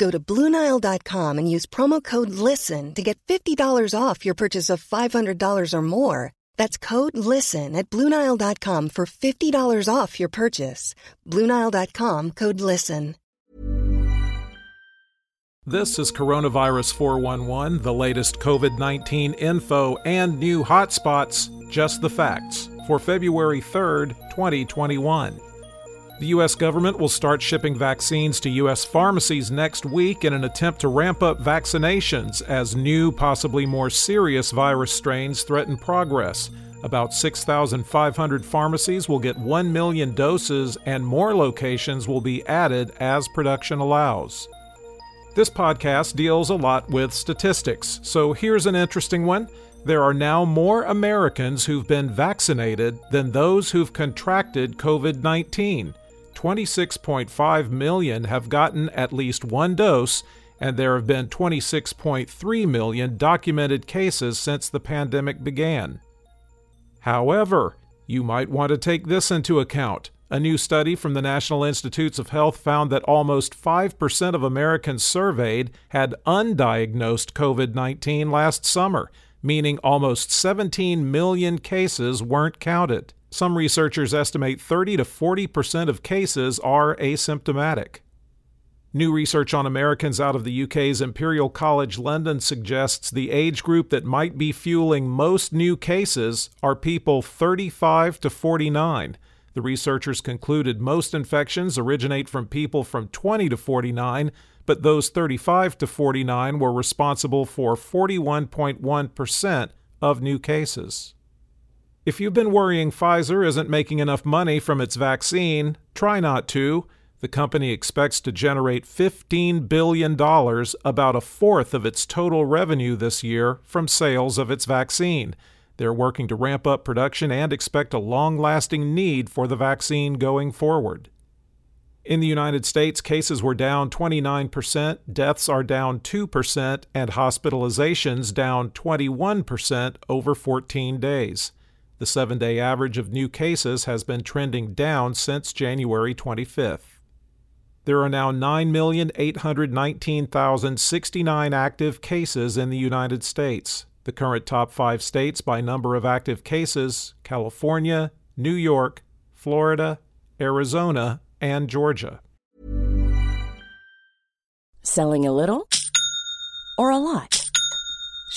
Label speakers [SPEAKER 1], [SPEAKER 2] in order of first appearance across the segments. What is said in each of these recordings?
[SPEAKER 1] Go to BlueNile.com and use promo code LISTEN to get $50 off your purchase of $500 or more. That's code LISTEN at BlueNile.com for $50 off your purchase. BlueNile.com code LISTEN.
[SPEAKER 2] This is Coronavirus 411, the latest COVID 19 info and new hotspots, just the facts, for February 3rd, 2021. The U.S. government will start shipping vaccines to U.S. pharmacies next week in an attempt to ramp up vaccinations as new, possibly more serious virus strains threaten progress. About 6,500 pharmacies will get 1 million doses, and more locations will be added as production allows. This podcast deals a lot with statistics, so here's an interesting one. There are now more Americans who've been vaccinated than those who've contracted COVID 19. 26.5 million have gotten at least one dose, and there have been 26.3 million documented cases since the pandemic began. However, you might want to take this into account. A new study from the National Institutes of Health found that almost 5% of Americans surveyed had undiagnosed COVID 19 last summer, meaning almost 17 million cases weren't counted. Some researchers estimate 30 to 40% of cases are asymptomatic. New research on Americans out of the UK's Imperial College London suggests the age group that might be fueling most new cases are people 35 to 49 the researchers concluded most infections originate from people from 20 to 49, but those 35 to 49 were responsible for 41.1% of new cases. If you've been worrying Pfizer isn't making enough money from its vaccine, try not to. The company expects to generate $15 billion, about a fourth of its total revenue this year, from sales of its vaccine. They're working to ramp up production and expect a long lasting need for the vaccine going forward. In the United States, cases were down 29%, deaths are down 2%, and hospitalizations down 21% over 14 days. The seven day average of new cases has been trending down since January 25th. There are now 9,819,069 active cases in the United States. The current top five states by number of active cases California, New York, Florida, Arizona, and Georgia.
[SPEAKER 3] Selling a little or a lot?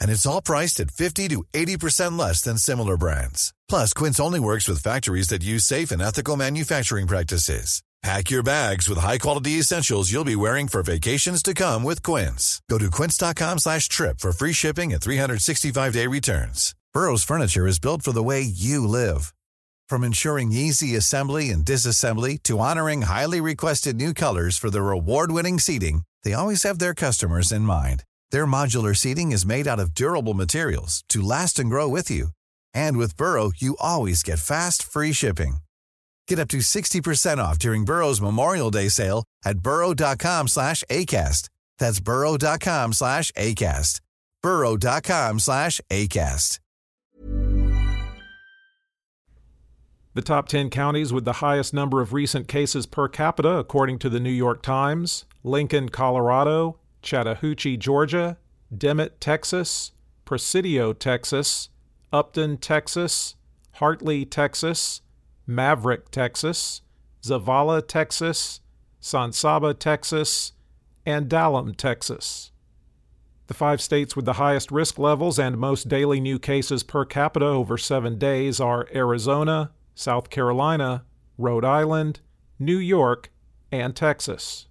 [SPEAKER 4] And it's all priced at 50 to 80% less than similar brands. Plus, Quince only works with factories that use safe and ethical manufacturing practices. Pack your bags with high-quality essentials you'll be wearing for vacations to come with Quince. Go to quince.com slash trip for free shipping and 365-day returns. Burrow's furniture is built for the way you live. From ensuring easy assembly and disassembly to honoring highly requested new colors for their award-winning seating, they always have their customers in mind. Their modular seating is made out of durable materials to last and grow with you. And with Burrow, you always get fast, free shipping. Get up to 60% off during Burrow's Memorial Day sale at burrow.com slash ACAST. That's burrow.com slash ACAST. burrow.com slash ACAST.
[SPEAKER 2] The top 10 counties with the highest number of recent cases per capita, according to the New York Times Lincoln, Colorado, Chattahoochee, Georgia, Dimmit, Texas, Presidio, Texas, Upton, Texas, Hartley, Texas, Maverick, Texas, Zavala, Texas, San Saba, Texas, and Dallam, Texas. The five states with the highest risk levels and most daily new cases per capita over seven days are Arizona, South Carolina, Rhode Island, New York, and Texas.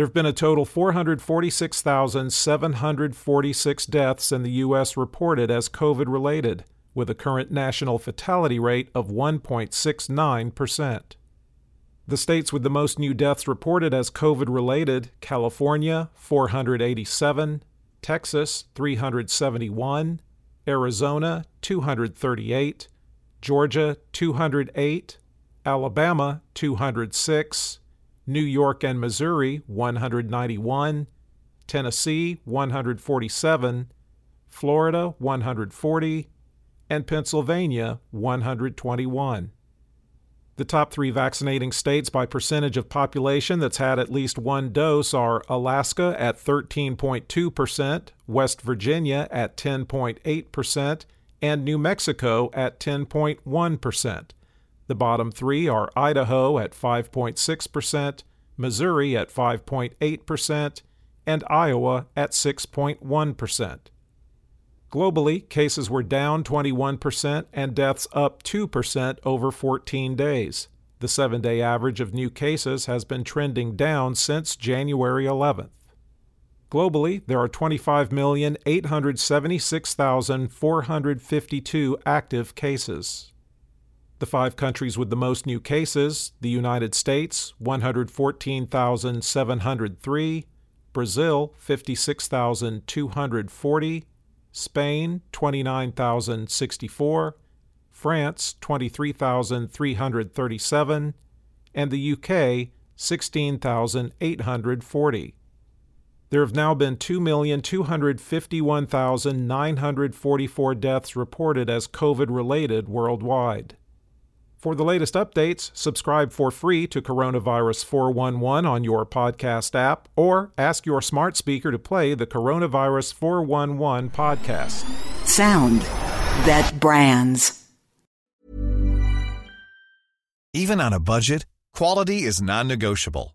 [SPEAKER 2] There have been a total 446,746 deaths in the U.S. reported as COVID related, with a current national fatality rate of 1.69%. The states with the most new deaths reported as COVID related California, 487, Texas, 371, Arizona, 238, Georgia, 208, Alabama, 206, New York and Missouri, 191, Tennessee, 147, Florida, 140, and Pennsylvania, 121. The top three vaccinating states by percentage of population that's had at least one dose are Alaska at 13.2%, West Virginia at 10.8%, and New Mexico at 10.1%. The bottom three are Idaho at 5.6%, Missouri at 5.8%, and Iowa at 6.1%. Globally, cases were down 21% and deaths up 2% over 14 days. The seven day average of new cases has been trending down since January 11th. Globally, there are 25,876,452 active cases. The five countries with the most new cases the United States, 114,703, Brazil, 56,240, Spain 29,064, France 23,337, and the UK 16,840. There have now been 2,251,944 deaths reported as COVID related worldwide. For the latest updates, subscribe for free to Coronavirus 411 on your podcast app or ask your smart speaker to play the Coronavirus 411 podcast.
[SPEAKER 5] Sound that brands.
[SPEAKER 4] Even on a budget, quality is non negotiable.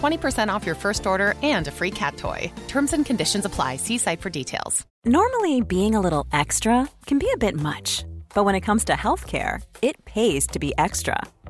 [SPEAKER 6] 20% off your first order and a free cat toy. Terms and conditions apply. See site for details.
[SPEAKER 7] Normally, being a little extra can be a bit much, but when it comes to healthcare, it pays to be extra.